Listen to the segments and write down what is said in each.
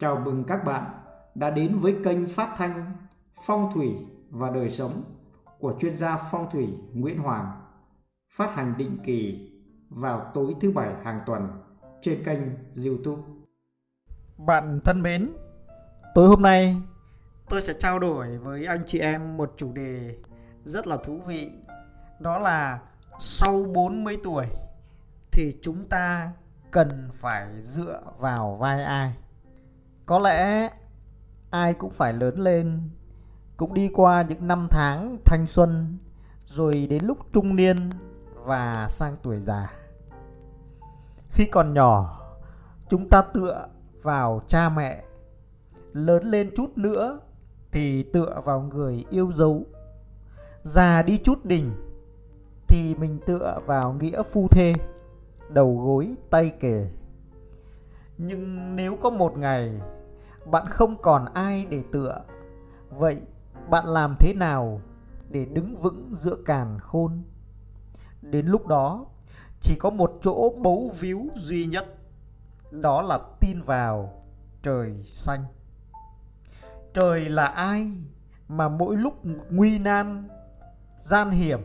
Chào mừng các bạn đã đến với kênh phát thanh Phong thủy và đời sống của chuyên gia phong thủy Nguyễn Hoàng, phát hành định kỳ vào tối thứ bảy hàng tuần trên kênh YouTube. Bạn thân mến, tối hôm nay tôi sẽ trao đổi với anh chị em một chủ đề rất là thú vị. Đó là sau 40 tuổi thì chúng ta cần phải dựa vào vai ai? Có lẽ ai cũng phải lớn lên, cũng đi qua những năm tháng thanh xuân rồi đến lúc trung niên và sang tuổi già. Khi còn nhỏ, chúng ta tựa vào cha mẹ. Lớn lên chút nữa thì tựa vào người yêu dấu. Già đi chút đỉnh thì mình tựa vào nghĩa phu thê, đầu gối tay kề. Nhưng nếu có một ngày bạn không còn ai để tựa, vậy bạn làm thế nào để đứng vững giữa càn khôn? Đến lúc đó, chỉ có một chỗ bấu víu duy nhất, đó là tin vào trời xanh. Trời là ai mà mỗi lúc nguy nan, gian hiểm,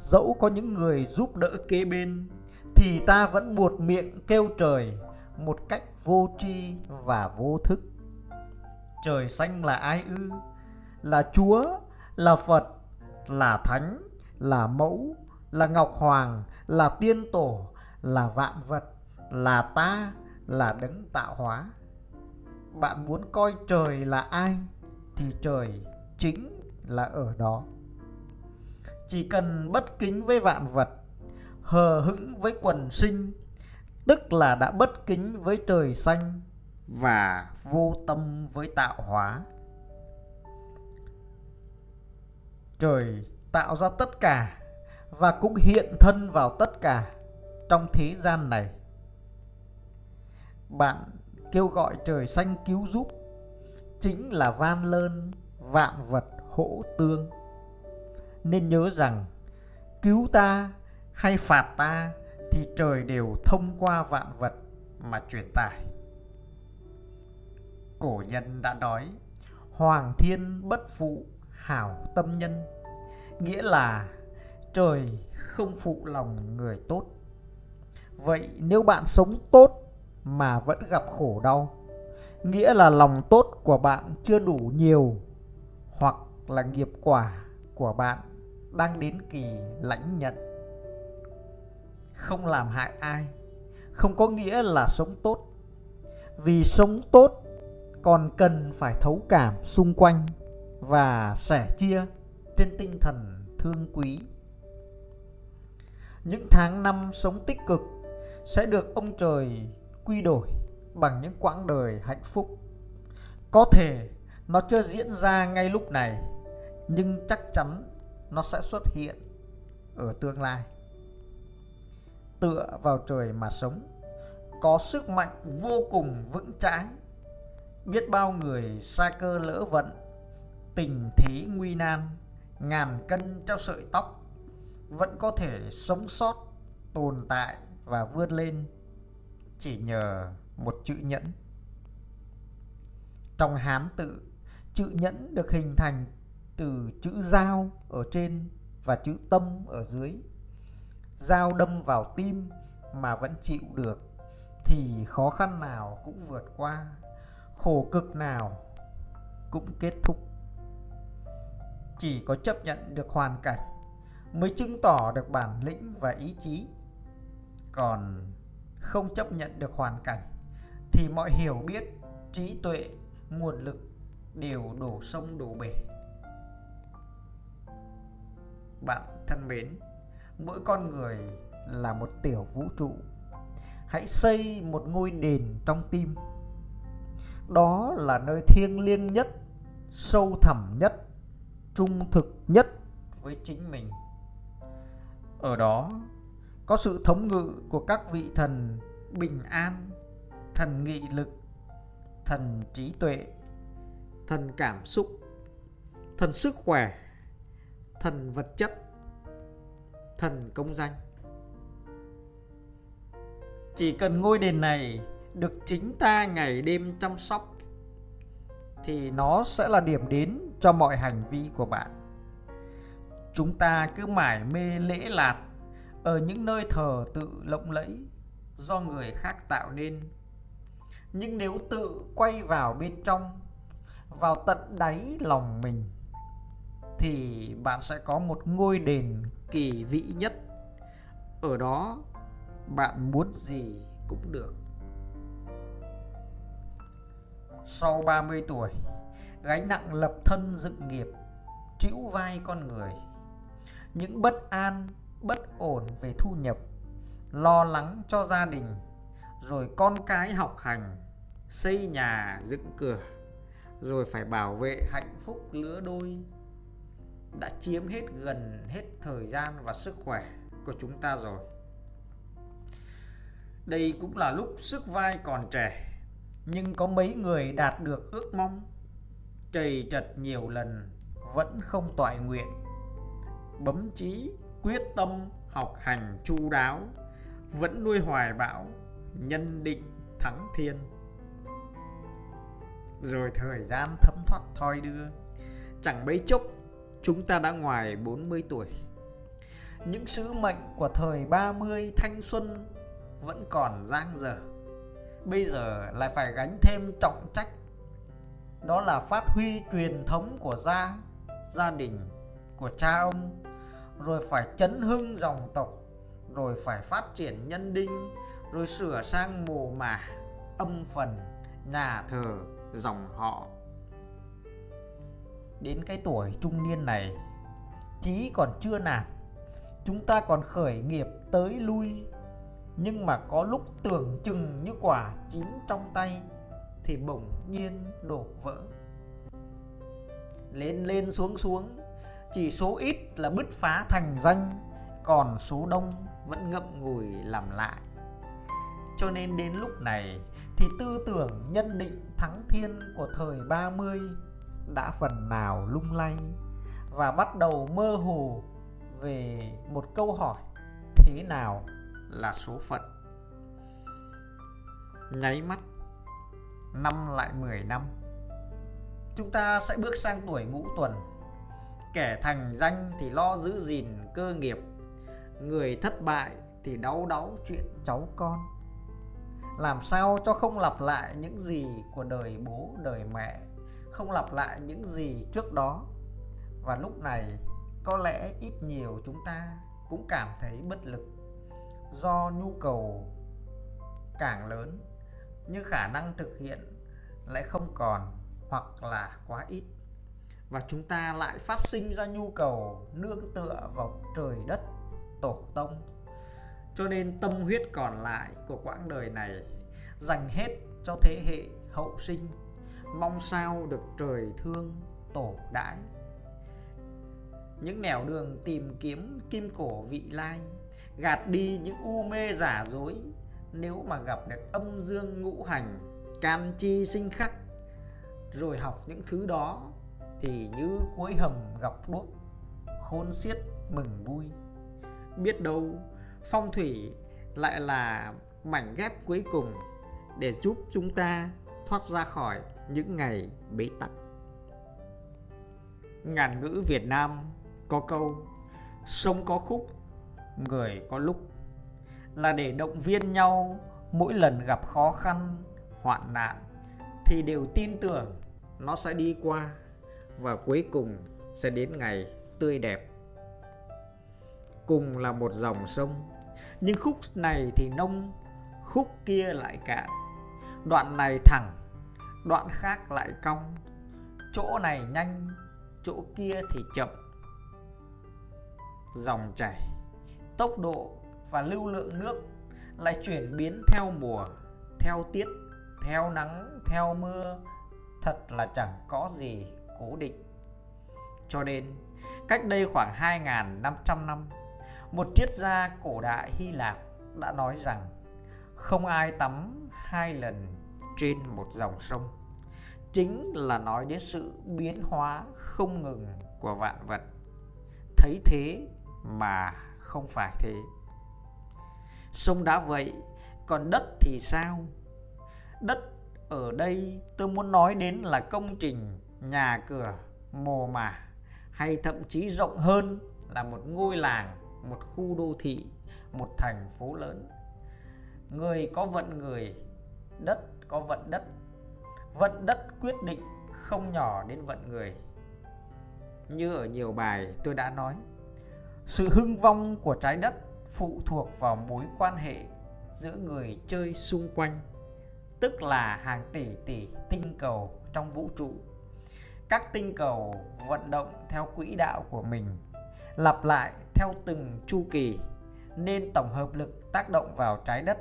dẫu có những người giúp đỡ kế bên, thì ta vẫn buột miệng kêu trời một cách vô tri và vô thức. Trời xanh là ai ư? Là Chúa, là Phật, là Thánh, là Mẫu, là Ngọc Hoàng, là Tiên Tổ, là vạn vật, là ta, là đấng tạo hóa. Bạn muốn coi trời là ai thì trời chính là ở đó. Chỉ cần bất kính với vạn vật, hờ hững với quần sinh, tức là đã bất kính với trời xanh và vô tâm với tạo hóa. Trời tạo ra tất cả và cũng hiện thân vào tất cả trong thế gian này. Bạn kêu gọi trời xanh cứu giúp chính là van lơn, vạn vật hỗ tương. Nên nhớ rằng, cứu ta hay phạt ta thì trời đều thông qua vạn vật mà truyền tải. Cổ nhân đã nói, Hoàng thiên bất phụ, hảo tâm nhân. Nghĩa là trời không phụ lòng người tốt. Vậy nếu bạn sống tốt mà vẫn gặp khổ đau, Nghĩa là lòng tốt của bạn chưa đủ nhiều Hoặc là nghiệp quả của bạn đang đến kỳ lãnh nhận. Không làm hại ai, Không có nghĩa là sống tốt. Vì sống tốt còn cần phải thấu cảm xung quanh và sẻ chia trên tinh thần thương quý. Những tháng năm sống tích cực sẽ được ông trời quy đổi bằng những quãng đời hạnh phúc. Có thể nó chưa diễn ra ngay lúc này, nhưng chắc chắn nó sẽ xuất hiện ở tương lai. Tựa vào trời mà sống, có sức mạnh vô cùng vững chãi biết bao người xa cơ lỡ vận, tình thế nguy nan, ngàn cân treo sợi tóc, vẫn có thể sống sót, tồn tại và vươn lên chỉ nhờ một chữ nhẫn. Trong hán tự, chữ nhẫn được hình thành từ chữ dao ở trên và chữ tâm ở dưới. Dao đâm vào tim mà vẫn chịu được thì khó khăn nào cũng vượt qua khổ cực nào cũng kết thúc. Chỉ có chấp nhận được hoàn cảnh mới chứng tỏ được bản lĩnh và ý chí. Còn không chấp nhận được hoàn cảnh thì mọi hiểu biết, trí tuệ, nguồn lực đều đổ sông đổ bể. Bạn thân mến, mỗi con người là một tiểu vũ trụ. Hãy xây một ngôi đền trong tim đó là nơi thiêng liêng nhất, sâu thẳm nhất, trung thực nhất với chính mình. Ở đó, có sự thống ngự của các vị thần bình an, thần nghị lực, thần trí tuệ, thần cảm xúc, thần sức khỏe, thần vật chất, thần công danh. Chỉ cần ngôi đền này được chính ta ngày đêm chăm sóc, thì nó sẽ là điểm đến cho mọi hành vi của bạn. Chúng ta cứ mải mê lễ lạt ở những nơi thờ tự lộng lẫy do người khác tạo nên. Nhưng nếu tự quay vào bên trong, vào tận đáy lòng mình, thì bạn sẽ có một ngôi đền kỳ vĩ nhất. Ở đó, bạn muốn gì cũng được. Sau 30 tuổi, gánh nặng lập thân dựng nghiệp chịu vai con người. Những bất an, bất ổn về thu nhập, lo lắng cho gia đình, rồi con cái học hành, xây nhà, dựng cửa, rồi phải bảo vệ hạnh phúc lứa đôi, đã chiếm hết gần hết thời gian và sức khỏe của chúng ta rồi. Đây cũng là lúc sức vai còn trẻ nhưng có mấy người đạt được ước mong? Trầy trật nhiều lần, vẫn không toại nguyện. Bấm chí quyết tâm, học hành chu đáo, vẫn nuôi hoài bão, nhân định, thắng thiên. Rồi thời gian thấm thoát thoi đưa. Chẳng mấy chốc, chúng ta đã ngoài 40 tuổi. Những sứ mệnh của thời 30 thanh xuân vẫn còn dang dở bây giờ lại phải gánh thêm trọng trách. Đó là phát huy truyền thống của gia gia đình, của cha ông, rồi phải chấn hưng dòng tộc, rồi phải phát triển nhân đinh, rồi sửa sang mồ mả, âm phần, nhà thờ, dòng họ. Đến cái tuổi trung niên này, chí còn chưa nản, chúng ta còn khởi nghiệp tới lui nhưng mà có lúc tưởng chừng như quả chín trong tay, thì bỗng nhiên đổ vỡ. Lên lên, xuống xuống, chỉ số ít là bứt phá thành danh, còn số đông vẫn ngậm ngùi làm lại. Cho nên đến lúc này, thì tư tưởng nhân định thắng thiên của thời 30 đã phần nào lung lay và bắt đầu mơ hồ về một câu hỏi thế nào? Là số phận. Nháy mắt, năm lại 10 năm, chúng ta sẽ bước sang tuổi ngũ tuần. Kẻ thành danh thì lo giữ gìn cơ nghiệp, người thất bại thì đau đáu chuyện cháu con. Làm sao cho không lặp lại những gì của đời bố, đời mẹ, không lặp lại những gì trước đó? Và lúc này, có lẽ ít nhiều chúng ta cũng cảm thấy bất lực do nhu cầu càng lớn, nhưng khả năng thực hiện lại không còn hoặc là quá ít. Và chúng ta lại phát sinh ra nhu cầu nương tựa vào trời đất, tổ tông. Cho nên tâm huyết còn lại của quãng đời này dành hết cho thế hệ hậu sinh, mong sao được trời thương tổ đãi. Những nẻo đường tìm kiếm kim cổ vị lai gạt đi những u mê giả dối. Nếu mà gặp được âm dương ngũ hành, can chi sinh khắc, rồi học những thứ đó, thì như cuối hầm gặp đuốc khôn xiết mừng vui. Biết đâu, phong thủy lại là mảnh ghép cuối cùng để giúp chúng ta thoát ra khỏi những ngày bế tắc. Ngàn ngữ việt nam có câu sông có khúc người có lúc là để động viên nhau mỗi lần gặp khó khăn, hoạn nạn thì đều tin tưởng nó sẽ đi qua và cuối cùng sẽ đến ngày tươi đẹp. Cùng là một dòng sông, nhưng khúc này thì nông, khúc kia lại cạn. Đoạn này thẳng, đoạn khác lại cong. Chỗ này nhanh, chỗ kia thì chậm. Dòng chảy tốc độ và lưu lượng nước lại chuyển biến theo mùa, theo tiết, theo nắng, theo mưa. Thật là chẳng có gì cố định. Cho nên, cách đây khoảng 2.500 năm, một triết gia cổ đại Hy Lạp đã nói rằng không ai tắm hai lần trên một dòng sông. Chính là nói đến sự biến hóa không ngừng của vạn vật. Thấy thế mà không phải thế. Sông đã vậy, còn đất thì sao? Đất ở đây tôi muốn nói đến là công trình, nhà cửa, mồ mả, hay thậm chí rộng hơn là một ngôi làng, một khu đô thị, một thành phố lớn. Người có vận người, đất có vận đất. Vận đất quyết định không nhỏ đến vận người. Như ở nhiều bài tôi đã nói sự hưng vong của trái đất phụ thuộc vào mối quan hệ giữa người chơi xung quanh, tức là hàng tỷ tỷ tinh cầu trong vũ trụ. Các tinh cầu vận động theo quỹ đạo của mình, lặp lại theo từng chu kỳ, nên tổng hợp lực tác động vào trái đất,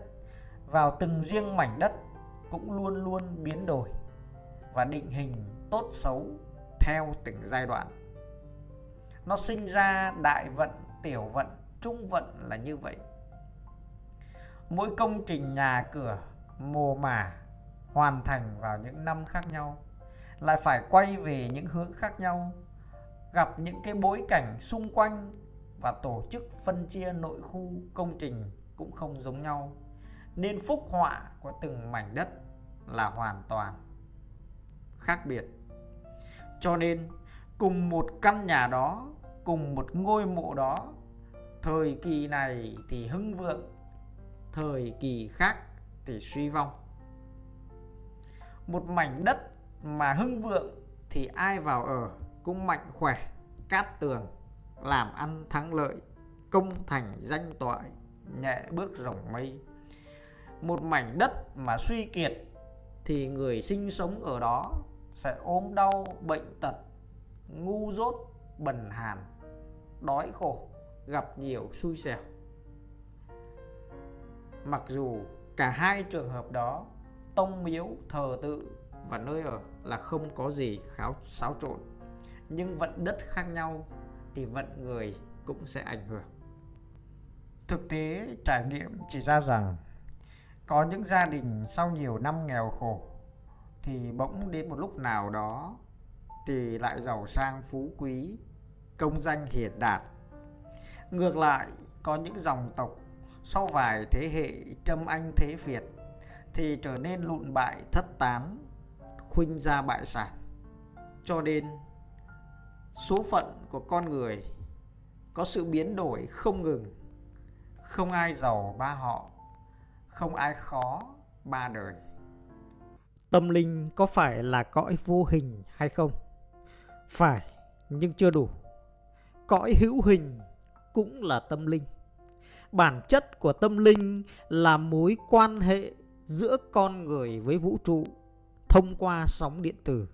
vào từng riêng mảnh đất cũng luôn luôn biến đổi và định hình tốt xấu theo từng giai đoạn nó sinh ra đại vận, tiểu vận, trung vận là như vậy. Mỗi công trình nhà cửa, mồ mả hoàn thành vào những năm khác nhau, lại phải quay về những hướng khác nhau, gặp những cái bối cảnh xung quanh và tổ chức phân chia nội khu công trình cũng không giống nhau. Nên phúc họa của từng mảnh đất là hoàn toàn khác biệt. Cho nên, cùng một căn nhà đó cùng một ngôi mộ đó. Thời kỳ này thì hưng vượng, thời kỳ khác thì suy vong. Một mảnh đất mà hưng vượng thì ai vào ở cũng mạnh khỏe, cát tường, làm ăn thắng lợi, công thành danh toại, nhẹ bước rồng mây. Một mảnh đất mà suy kiệt thì người sinh sống ở đó sẽ ốm đau, bệnh tật, ngu dốt, bần hàn đói khổ, gặp nhiều xui xẻo. Mặc dù cả hai trường hợp đó tông miếu, thờ tự và nơi ở là không có gì kháo, xáo trộn, nhưng vận đất khác nhau thì vận người cũng sẽ ảnh hưởng. Thực tế trải nghiệm chỉ ra rằng có những gia đình sau nhiều năm nghèo khổ thì bỗng đến một lúc nào đó thì lại giàu sang phú quý công danh hiển đạt. Ngược lại, có những dòng tộc sau vài thế hệ trâm anh thế việt thì trở nên lụn bại, thất tán, khuynh ra bại sản. Cho nên, số phận của con người có sự biến đổi không ngừng. Không ai giàu ba họ, không ai khó ba đời. Tâm linh có phải là cõi vô hình hay không? Phải, nhưng chưa đủ cõi hữu hình cũng là tâm linh bản chất của tâm linh là mối quan hệ giữa con người với vũ trụ thông qua sóng điện tử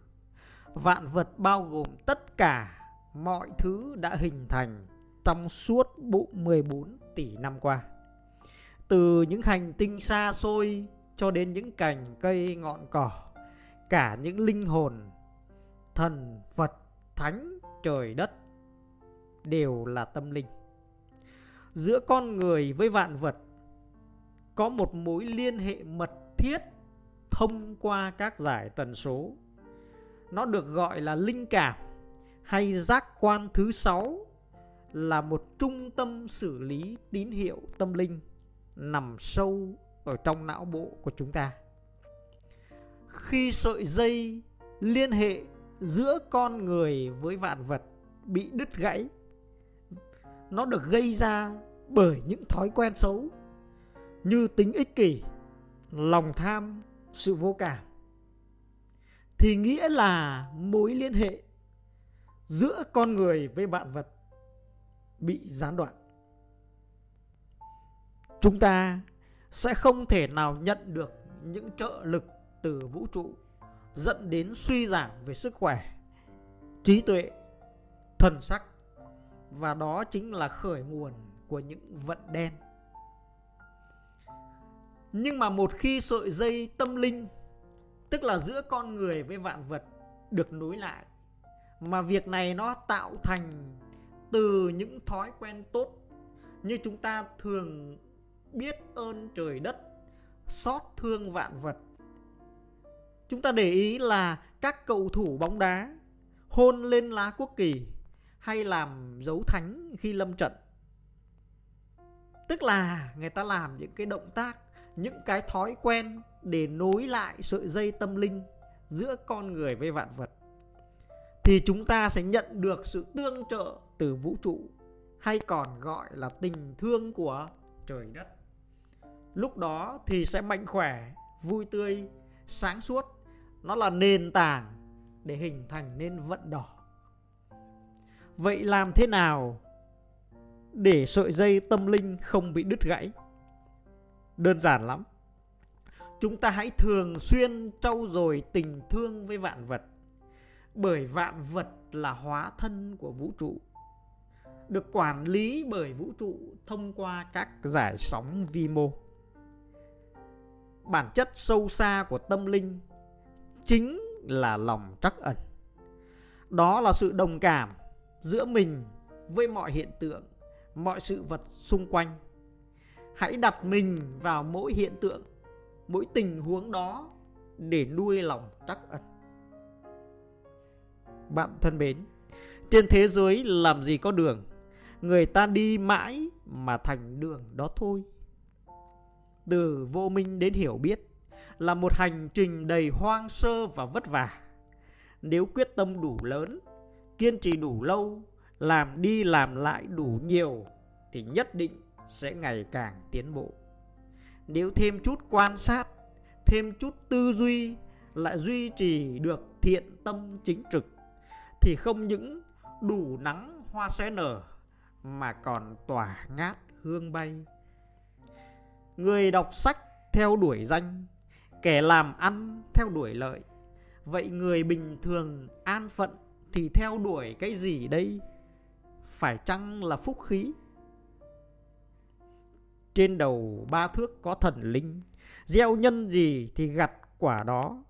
vạn vật bao gồm tất cả mọi thứ đã hình thành trong suốt bộ 14 tỷ năm qua. Từ những hành tinh xa xôi cho đến những cành cây ngọn cỏ, cả những linh hồn, thần, Phật, thánh, trời đất đều là tâm linh. Giữa con người với vạn vật có một mối liên hệ mật thiết thông qua các giải tần số. Nó được gọi là linh cảm hay giác quan thứ sáu là một trung tâm xử lý tín hiệu tâm linh nằm sâu ở trong não bộ của chúng ta. Khi sợi dây liên hệ giữa con người với vạn vật bị đứt gãy, nó được gây ra bởi những thói quen xấu như tính ích kỷ, lòng tham, sự vô cảm. Thì nghĩa là mối liên hệ giữa con người với bạn vật bị gián đoạn. Chúng ta sẽ không thể nào nhận được những trợ lực từ vũ trụ dẫn đến suy giảm về sức khỏe trí tuệ thần sắc và đó chính là khởi nguồn của những vận đen. Nhưng mà một khi sợi dây tâm linh, tức là giữa con người với vạn vật, được nối lại, mà việc này nó tạo thành từ những thói quen tốt như chúng ta thường biết ơn trời đất, xót thương vạn vật, chúng ta để ý là các cầu thủ bóng đá hôn lên lá quốc kỳ hay làm dấu thánh khi lâm trận. Tức là người ta làm những cái động tác, những cái thói quen để nối lại sợi dây tâm linh giữa con người với vạn vật. Thì chúng ta sẽ nhận được sự tương trợ từ vũ trụ, hay còn gọi là tình thương của trời đất. Lúc đó thì sẽ mạnh khỏe, vui tươi, sáng suốt. Nó là nền tảng để hình thành nên vận đỏ vậy làm thế nào để sợi dây tâm linh không bị đứt gãy? Đơn giản lắm. Chúng ta hãy thường xuyên trau dồi tình thương với vạn vật, bởi vạn vật là hóa thân của vũ trụ, được quản lý bởi vũ trụ thông qua các giải sóng vi mô. Bản chất sâu xa của tâm linh chính là lòng trắc ẩn. Đó là sự đồng cảm giữa mình với mọi hiện tượng, mọi sự vật xung quanh. Hãy đặt mình vào mỗi hiện tượng, mỗi tình huống đó để nuôi lòng trắc ẩn. Bạn thân mến, trên thế giới làm gì có đường, người ta đi mãi mà thành đường đó thôi. Từ vô minh đến hiểu biết là một hành trình đầy hoang sơ và vất vả. Nếu quyết tâm đủ lớn kiên trì đủ lâu, làm đi làm lại đủ nhiều thì nhất định sẽ ngày càng tiến bộ. Nếu thêm chút quan sát, thêm chút tư duy, lại duy trì được thiện tâm chính trực, thì không những đủ nắng hoa sẽ nở mà còn tỏa ngát hương bay. Người đọc sách theo đuổi danh, kẻ làm ăn theo đuổi lợi, vậy người bình thường an phận thì theo đuổi cái gì đây? Phải chăng là phúc khí? Trên đầu ba thước có thần linh, gieo nhân gì thì gặt quả đó.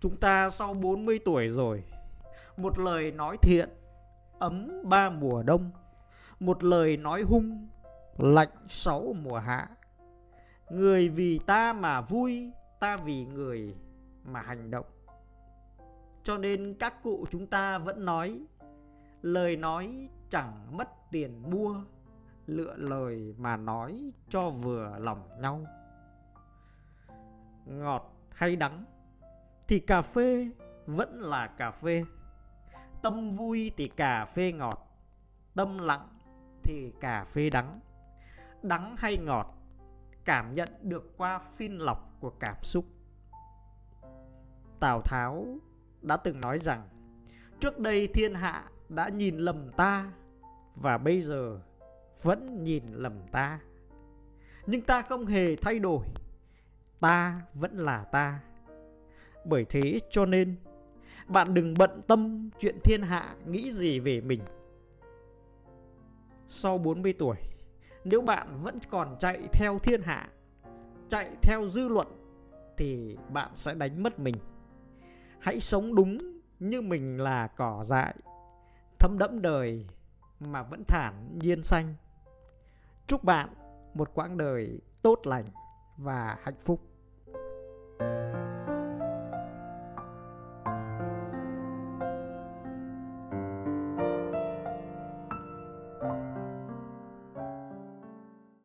Chúng ta sau 40 tuổi rồi, một lời nói thiện, ấm ba mùa đông, một lời nói hung, lạnh sáu mùa hạ. Người vì ta mà vui, ta vì người mà hành động cho nên các cụ chúng ta vẫn nói, lời nói chẳng mất tiền mua, lựa lời mà nói cho vừa lòng nhau. Ngọt hay đắng thì cà phê vẫn là cà phê. Tâm vui thì cà phê ngọt, tâm lặng thì cà phê đắng. Đắng hay ngọt, cảm nhận được qua phin lọc của cảm xúc. Tào tháo đã từng nói rằng, trước đây thiên hạ đã nhìn lầm ta và bây giờ vẫn nhìn lầm ta. Nhưng ta không hề thay đổi, ta vẫn là ta. Bởi thế cho nên, bạn đừng bận tâm chuyện thiên hạ nghĩ gì về mình. Sau 40 tuổi, nếu bạn vẫn còn chạy theo thiên hạ, chạy theo dư luận, thì bạn sẽ đánh mất mình hãy sống đúng như mình là cỏ dại, thấm đẫm đời mà vẫn thản nhiên xanh. Chúc bạn một quãng đời tốt lành và hạnh phúc.